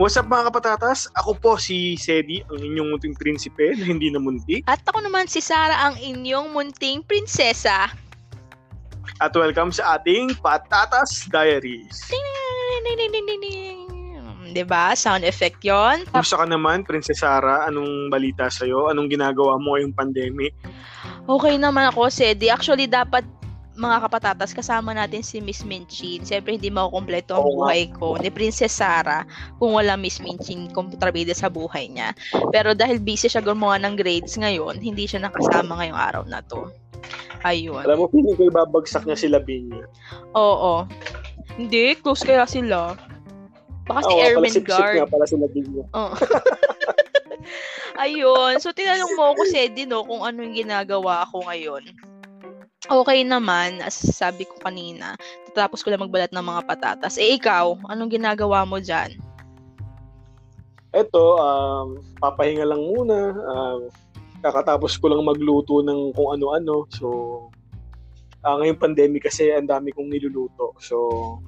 What's up mga kapatatas? Ako po si Sedi, ang inyong munting prinsipe na hindi namuntik. At ako naman si Sarah, ang inyong munting prinsesa. At welcome sa ating Patatas Diaries. Ding, ding, ding, ding, ding, ding. Diba? Sound effect yon. Kumusta ka naman, Princess Sarah? Anong balita sa'yo? Anong ginagawa mo ngayong pandemic? Okay naman ako, Sedi. Actually, dapat mga kapatatas, kasama natin si Miss Minchin. Siyempre, hindi makukompleto ang buhay ko ni Princess Sarah kung wala Miss Minchin kontrabida sa buhay niya. Pero dahil busy siya gumawa ng grades ngayon, hindi siya nakasama ngayong araw na to. Ayun. Alam mo, feeling ko ibabagsak niya si Lavinia. Oo. Hindi, close kaya sila. Baka si Oo, pala Ermin sip-sip Guard. nga pala si Lavinia. Oo. Ayun. So, tinanong mo ako, Sedi, no, kung ano yung ginagawa ko ngayon. Okay naman, as sabi ko kanina, tatapos ko lang magbalat ng mga patatas. Eh, ikaw, anong ginagawa mo dyan? Eto, um, papahinga lang muna. Um, kakatapos ko lang magluto ng kung ano-ano. So, ah, ngayong pandemic kasi ang dami kong niluluto. So,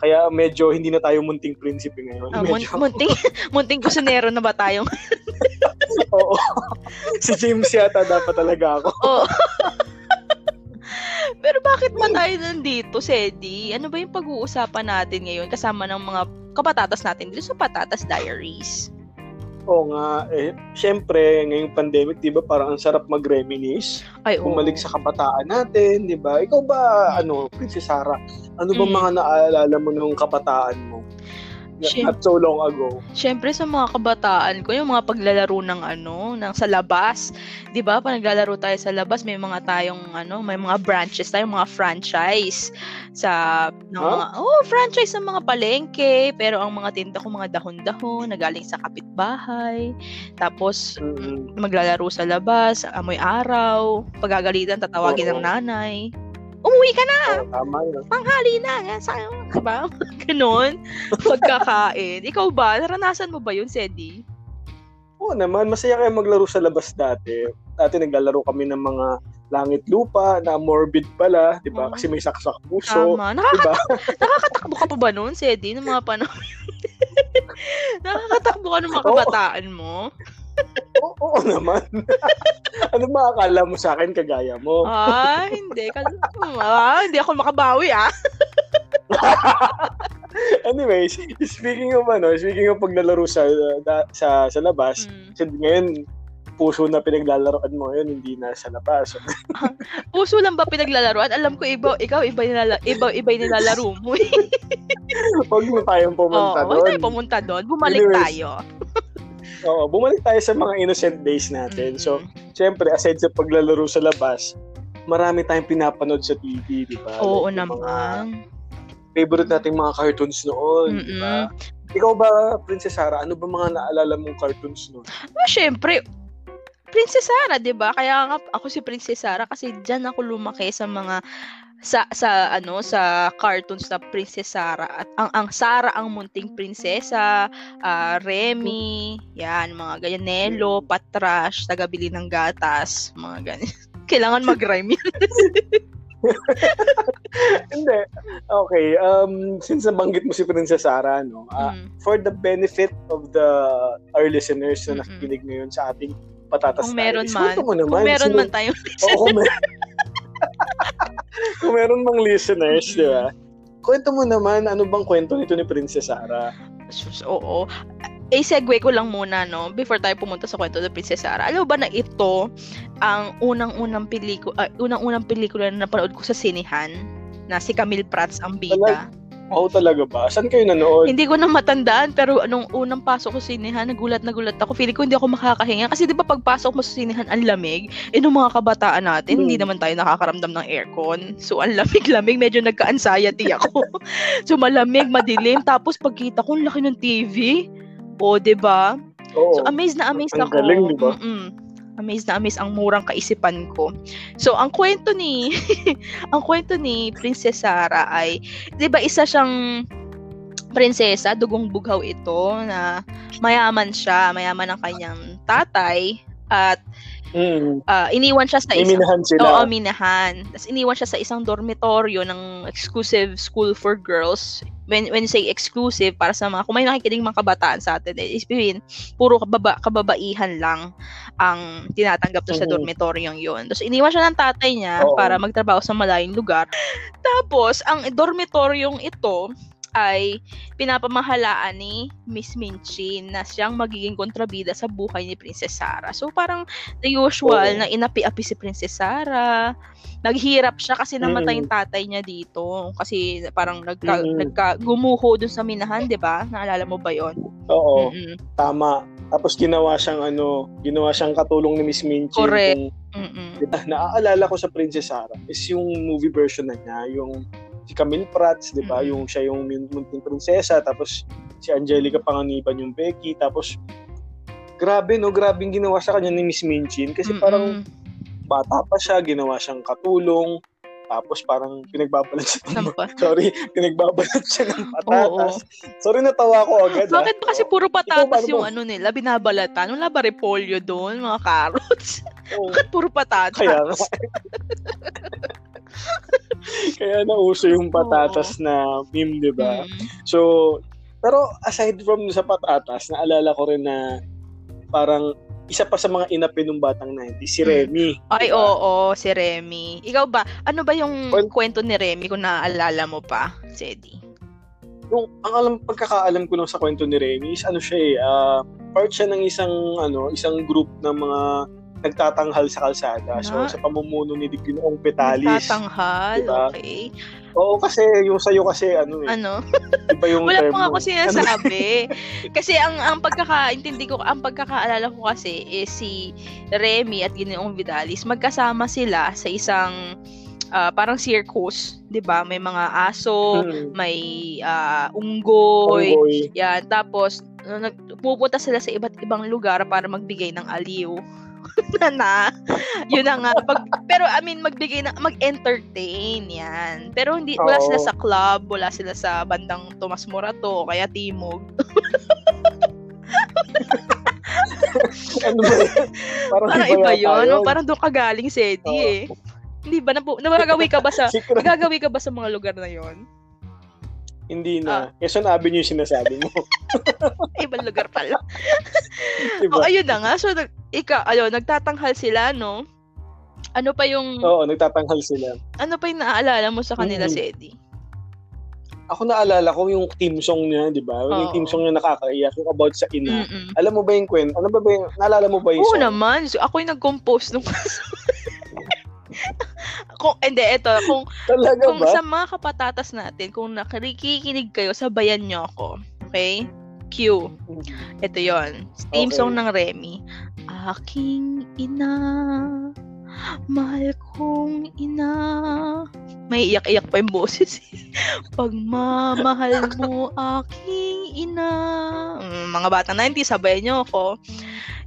kaya medyo hindi na tayo munting prinsipe ngayon. Mun- medyo, munting, munting kusinero na ba tayong? oo. si James yata dapat talaga ako. Oo. Pero bakit ba tayo nandito, Sedi? Ano ba yung pag-uusapan natin ngayon kasama ng mga kapatatas natin dito sa Patatas Diaries? Oo nga, eh, syempre, ngayong pandemic, di ba, parang ang sarap mag-reminisce. Ay, oo. Bumalik sa kabataan natin, di ba? Ikaw ba, ano, Princess Sarah, ano ba Mm. mga naaalala mo nung kabataan mo? Not so long ago. Siyempre sa mga kabataan ko, yung mga paglalaro ng ano, ng sa labas. 'Di ba? Pag naglalaro tayo sa labas, may mga tayong ano, may mga branches tayo, mga franchise sa ng Huh? mga oh, franchise ng mga palengke, pero ang mga tinda ko mga dahon-dahon na galing sa kapitbahay. Tapos Mm. maglalaro sa labas, amoy araw, pagagalitan tatawagin Oo. ng nanay. Umuwi ka na, Oo, tama yun. tanghali na, nga sa ba? Ganon. Pagkakain. Ikaw ba? Naranasan mo ba yun, Sedi? Oo naman, masaya kayo maglaro sa labas dati. Dati naglalaro kami ng mga langit lupa na morbid pala, di ba? Oo. Kasi may saksak puso, Tama. di Nakaka- ba? nakakatakbo ka pa ba noon, Sedi, ng mga panahon? nakakatakbo ka ng mga kabataan mo? Oo, oo naman. ano ba akala mo sa akin kagaya mo? Ah, hindi. Kasi, ah, hindi ako makabawi, ah. Anyways, speaking of ano, speaking of paglalaro sa da- sa sa labas, Mm. kasi ngayon puso na pinaglalaroan mo ngayon, hindi na sa labas. Puso lang ba pinaglalaroan? Alam ko, iba, ikaw, iba, nilala, iba, iba nilalaro mo. eh. Huwag mo tayong pumunta huwag tayo doon. pumunta doon. Bumalik Anyways, tayo. Oo, bumalik tayo sa mga innocent days natin. So, Mm-mm. syempre, aside sa paglalaro sa labas, marami tayong pinapanood sa TV, di ba? Oo Like, naman. favorite nating mga cartoons noon, di ba? Ikaw ba, Princess Sarah, ano ba mga naalala mong cartoons noon? Ah, syempre, Princess Sarah, 'di ba? Kaya ako si Princess Sarah kasi diyan ako lumaki sa mga sa sa ano sa cartoons na Princess Sarah at ang ang Sarah ang munting prinsesa, ah, Remy, yan mga ganyan Nelo, Patrash, tagabili ng gatas, mga ganyan. Kailangan mag-rhyme yun. Hindi. Okay, um, since nabanggit mo si Princess Sarah, no, ah, Mm. for the benefit of the our listeners na nakikinig ngayon sa ating patatas Kung meron Diaries, man, mo naman, kung meron sino- man tayong Oo, kung, mer- kung meron mang listeners, di ba? Kwento mo naman, ano bang kwento nito ni Princess Sarah? Oo. Eh, segue ko lang muna, no? Before tayo pumunta sa kwento ng Princess Sarah. Alam ba na ito ang unang-unang pelikula, unang-unang pelikula na napanood ko sa sinihan na si Camille Prats ang bida. Oo talaga ba? Saan kayo nanood? Hindi ko na matandaan, pero nung unang pasok ko sa sinihan, nagulat na gulat ako. Feeling ko hindi ako makakahinga. Kasi di ba pagpasok mo sa sinihan, ang lamig. Eh, nung mga kabataan natin, Hmm. hindi naman tayo nakakaramdam ng aircon. So, ang lamig-lamig. Medyo nagka-anxiety ako. so, malamig, madilim. Tapos, pagkita ko, ang laki ng TV. O, di ba? So, amazed na amazed Ang ako. galing, di ba? Mm-mm. Amazed na amazed ang murang kaisipan ko. So, ang kwento ni ang kwento ni Princess Sarah ay 'di ba isa siyang prinsesa, dugong bughaw ito na mayaman siya, mayaman ang kanyang tatay at Mm. ah, iniwan siya sa isang minahan sila. Oo, minahan. Tapos iniwan siya sa isang dormitoryo ng exclusive school for girls. When when you say exclusive, para sa mga, kung may nakikinig mga kabataan sa atin, eh, isipin, puro kababa, kababaihan lang ang tinatanggap doon sa Mhm. dormitoryong yun. Tapos iniwan siya ng tatay niya Oo. para magtrabaho sa malayong lugar. Tapos, ang dormitoryong ito ay pinapamahalaan ni Miss Minchin na siyang magiging kontrabida sa buhay ni Princess Sarah. So parang the usual Oo. na inapi-api si Princess Sarah. Naghirap siya kasi namatay Mm. yung tatay niya dito. Kasi parang nagka, Mm. nagka gumuho dun sa minahan, 'di ba? Naalala mo ba 'yon? Oo, Mm-mm. tama. Tapos ginawa siyang ano, ginawa siyang katulong ni Miss Minchi. Correct. Kung, Mm-mm. diba, naaalala ko sa Princess Sarah is yung movie version na niya, yung si Camille Prats, di ba? Mm. Yung siya yung munting prinsesa, tapos si Angelica Panganiban yung Becky, tapos grabe no, grabe yung ginawa sa kanya ni Miss Minchin kasi parang Mm-mm. bata pa siya, ginawa siyang katulong, tapos parang pinagbabalat siya ng sorry, pinagbabalat siya ng patatas. Sorry, natawa ko agad. Bakit ba kasi puro patatas yung mo? ano nila, binabalatan? Wala ba repolyo doon, mga carrots? Oo. Bakit puro patatas? Kaya nga. Kaya nauso yung patatas na meme, di ba? Mm. So, pero aside from sa patatas, naalala ko rin na parang isa pa sa mga inapi ng batang 90, si Mm. Remy. Ay, diba? oo, si Remy. Ikaw ba, ano ba yung Well- kwento ni Remy kung naaalala mo pa, Sedi? Yung, ang alam, pagkakaalam ko lang sa kwento ni Remy is ano siya eh, ah, part siya ng isang, ano, isang group ng mga nagtatanghal sa kalsada. So, sa pamumuno ni Ginoong Petalis. Tatanghal, Diba? okay. Oo, kasi yung sa'yo kasi, ano eh, Ano? iba yung Wala term pa nga ako sinasabi. kasi ang ang pagkakaintindi ko, ang pagkakaalala ko kasi is si Remy at Ginoong Vidalis, magkasama sila sa isang ah, parang circus, 'di ba? May mga aso, Hmm. may ah, unggoy, Unggoy. yan. Tapos uh, nagpupunta sila sa iba't ibang lugar para magbigay ng aliw. na na. Yun na nga. Pag, pero I mean, magbigay na, mag-entertain yan. Pero hindi, wala sila sa club, wala sila sa bandang Tomas Morato, o kaya Timog. ano ba? Parang, Parang iba yun. Parang doon ka galing, Sedi Oo. eh. Hindi ba? Napu- nagagawi ka ba sa, nagagawi ka ba sa mga lugar na yon? Hindi Ah. na. Quezon Avenue yung sinasabi mo. Ibang lugar pala. diba? Oh, ayun na nga. So, nag, ika, ayun, nagtatanghal sila, no? Ano pa yung, Oo, nagtatanghal sila. ano pa yung naaalala mo sa kanila, Mm. Sedi? Ako naalala ko yung team song niya, di ba? Yung team song niya nakakaiyak, yung about sa ina. Mm-mm. Alam mo ba yung kwento? Ano ba ba yung, naalala mo ba yung Oo song? naman. So, ako yung nag-compose nung kung hindi ito kung Talaga kung ba? sa mga kapatatas natin kung nakikinig kayo sabayan nyo ako okay Q. Ito yon team Okay. song ng Remy. Aking ina mahal kong ina. May iyak-iyak pa yung boses. Pagmamahal mo aking ina. Mm, mga batang 90 sabayan nyo ako.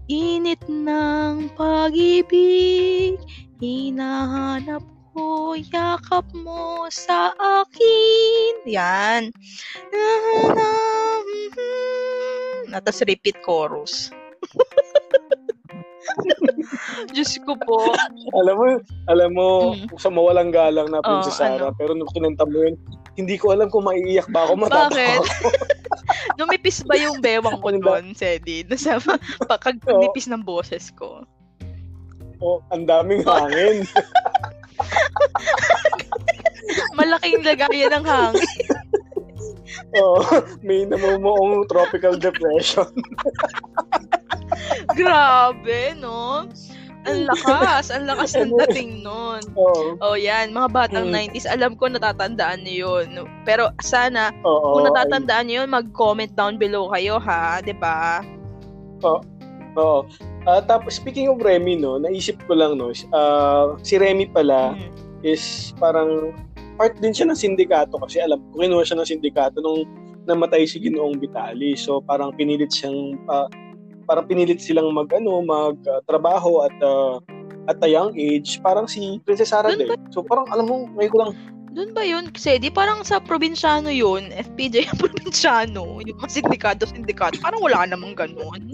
Init ng pag-ibig hinahanap ko yakap mo sa akin yan na tas repeat chorus Diyos ko po Alam mo, alam mo, Mm. sa mawalang galang na Princess Oo, Sarah, ano? pero nung kinanta mo yun, hindi ko alam kung maiiyak ba ako, matatawa Bakit? ako. Numipis ba yung bewang ko doon, Sedi? Nasa pagkag nipis ng boses ko. Oh, ang daming hangin. Malaking lagayan ng hangin. Oo, may namumuong tropical depression. Grabe, no? Ang lakas, ang lakas ng dating nun. Oo. Oh, yan, mga batang Mm. 90s, alam ko natatandaan niyo yun. Pero sana, Oo. kung natatandaan niyo yun, mag-comment down below kayo, ha? ba? Oo. Ah, tapos, speaking of Remy, no, naisip ko lang, no, ah, si Remy pala Mm. is parang part din siya ng sindikato kasi alam ko, kinuha siya ng sindikato nung namatay si Ginoong Vitali. So, parang pinilit siyang, ah, parang pinilit silang mag, ano, magtrabaho at ah, at a young age, parang si Princess Sarah din. So, parang alam mo, ngayon ko lang, Doon ba yun? Kasi di parang sa probinsyano yun, FPJ yung probinsyano, yung mga sindikato, sindikato, parang wala namang ganun.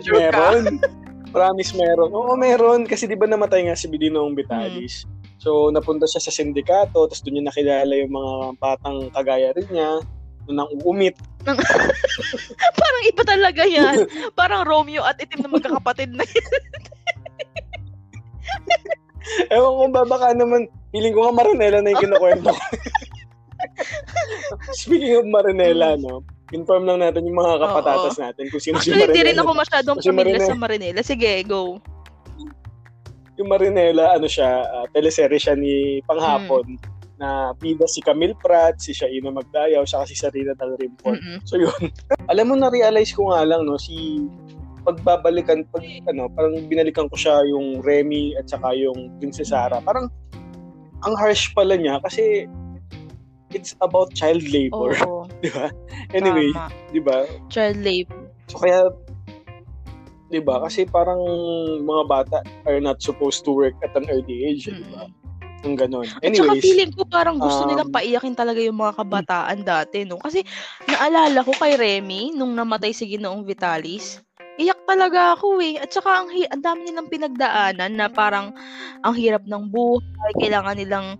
sure meron. Promise meron. Oo, meron. Kasi di ba namatay nga si Bidinoong Vitalis. Hmm. So, napunta siya sa sindikato, tapos doon niya nakilala yung mga batang kagaya rin niya, nang uumit. parang iba talaga yan. parang Romeo at itim na magkakapatid na yan. Ewan ko ba, baka naman, feeling ko nga Marinela na yung kinukwento Speaking of Marinela, no, inform lang natin yung mga kapatatas Oo. natin kung sino Actually, si Marinela. Actually, hindi rin ako masyadong Marinela. sa Marinela. Sige, go. Yung Marinela, ano siya, uh, teleserye siya ni Panghapon. Hmm na bida si Camille Pratt, si Shaina Magdayaw, saka si Sarina Del Rimpon. Mm-hmm. So yun. Alam mo na-realize ko nga lang no si pagbabalikan, pag, ano, parang binalikan ko siya yung Remy at saka yung Princess Sarah. Parang, ang harsh pala niya kasi it's about child labor. Oo. di ba? Anyway, di ba? Child labor. So kaya, di ba? Kasi parang mga bata are not supposed to work at an early age, mm-hmm. di ba? Yung ganun. Anyways. At saka feeling ko parang gusto um, nilang paiyakin talaga yung mga kabataan dati, no? Kasi naalala ko kay Remy, nung namatay si Ginoong Vitalis, iyak talaga ako eh. At saka ang, ang dami nilang pinagdaanan na parang ang hirap ng buhay, kailangan nilang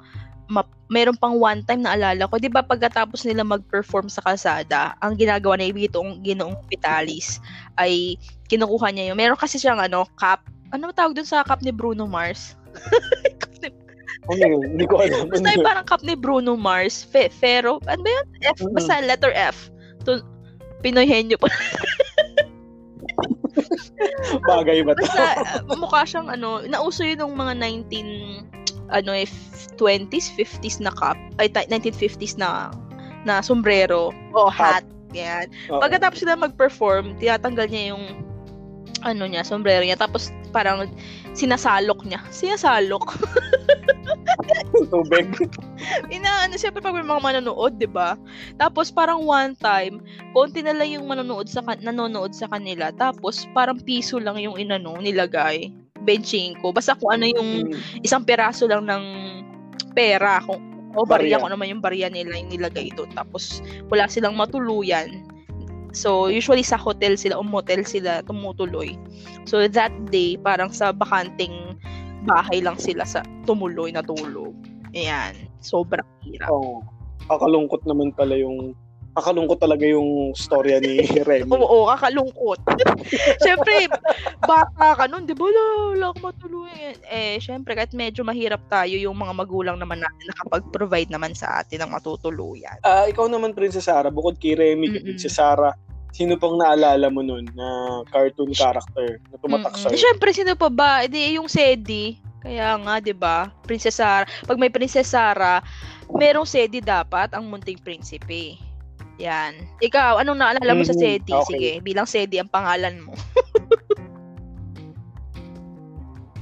ma- meron pang one time na alala ko, 'di ba pagkatapos nila mag-perform sa kalsada, ang ginagawa ni Ibitong Ginoong Vitalis ay kinukuha niya yung meron kasi siyang ano, cup. Ano tawag dun sa cup ni Bruno Mars? Ano yun? Hindi ko alam. Basta yung parang cup ni Bruno Mars. Fe Fero. Ano ba yun? F. Basta letter F. To, Pinoy henyo pa. Bagay ba to? Basta, uh, mukha siyang ano, nauso yun ng mga 19, ano eh, 20s, 50s na cup, ay 1950s na na sombrero o hat. Yan. Uh-oh. Pagkatapos sila mag-perform, tinatanggal niya yung ano niya, sombrero niya. Tapos parang sinasalok niya. Sinasalok. Tubig. Ina, ano, siyempre pag may mga manonood, di ba? Tapos parang one time, konti na lang yung manonood sa, nanonood sa kanila. Tapos parang piso lang yung inano, nilagay. Benching ko. Basta kung ano yung hmm. isang peraso lang ng pera. Kung, o barya, kung ano man yung barya nila yung nilagay doon. Tapos wala silang matuluyan So, usually sa hotel sila o motel sila tumutuloy. So, that day, parang sa bakanting bahay lang sila sa tumuloy na tulog. Ayan. Sobrang hirap. Oh, kakalungkot naman pala yung kakalungkot talaga yung storya ni Remy. Oo, kakalungkot. Siyempre, bata ka nun, di ba? Wala, akong matuluyan. Eh, siyempre, kahit medyo mahirap tayo, yung mga magulang naman natin nakapag-provide naman sa atin ng matutuluyan. Ah, uh, ikaw naman, Princess Sarah, bukod kay Remy, mm Princess Sarah, sino pang naalala mo nun na cartoon character na tumatak sa'yo? Siyempre, sino pa ba? Hindi, yung Sedi. Kaya nga, di ba? Princess Sarah. Pag may Princess Sarah, merong Sedi dapat ang munting prinsipe. Yan. Ikaw, anong naalala mo mm, sa SEDI? Okay. Sige, bilang SEDI ang pangalan mo.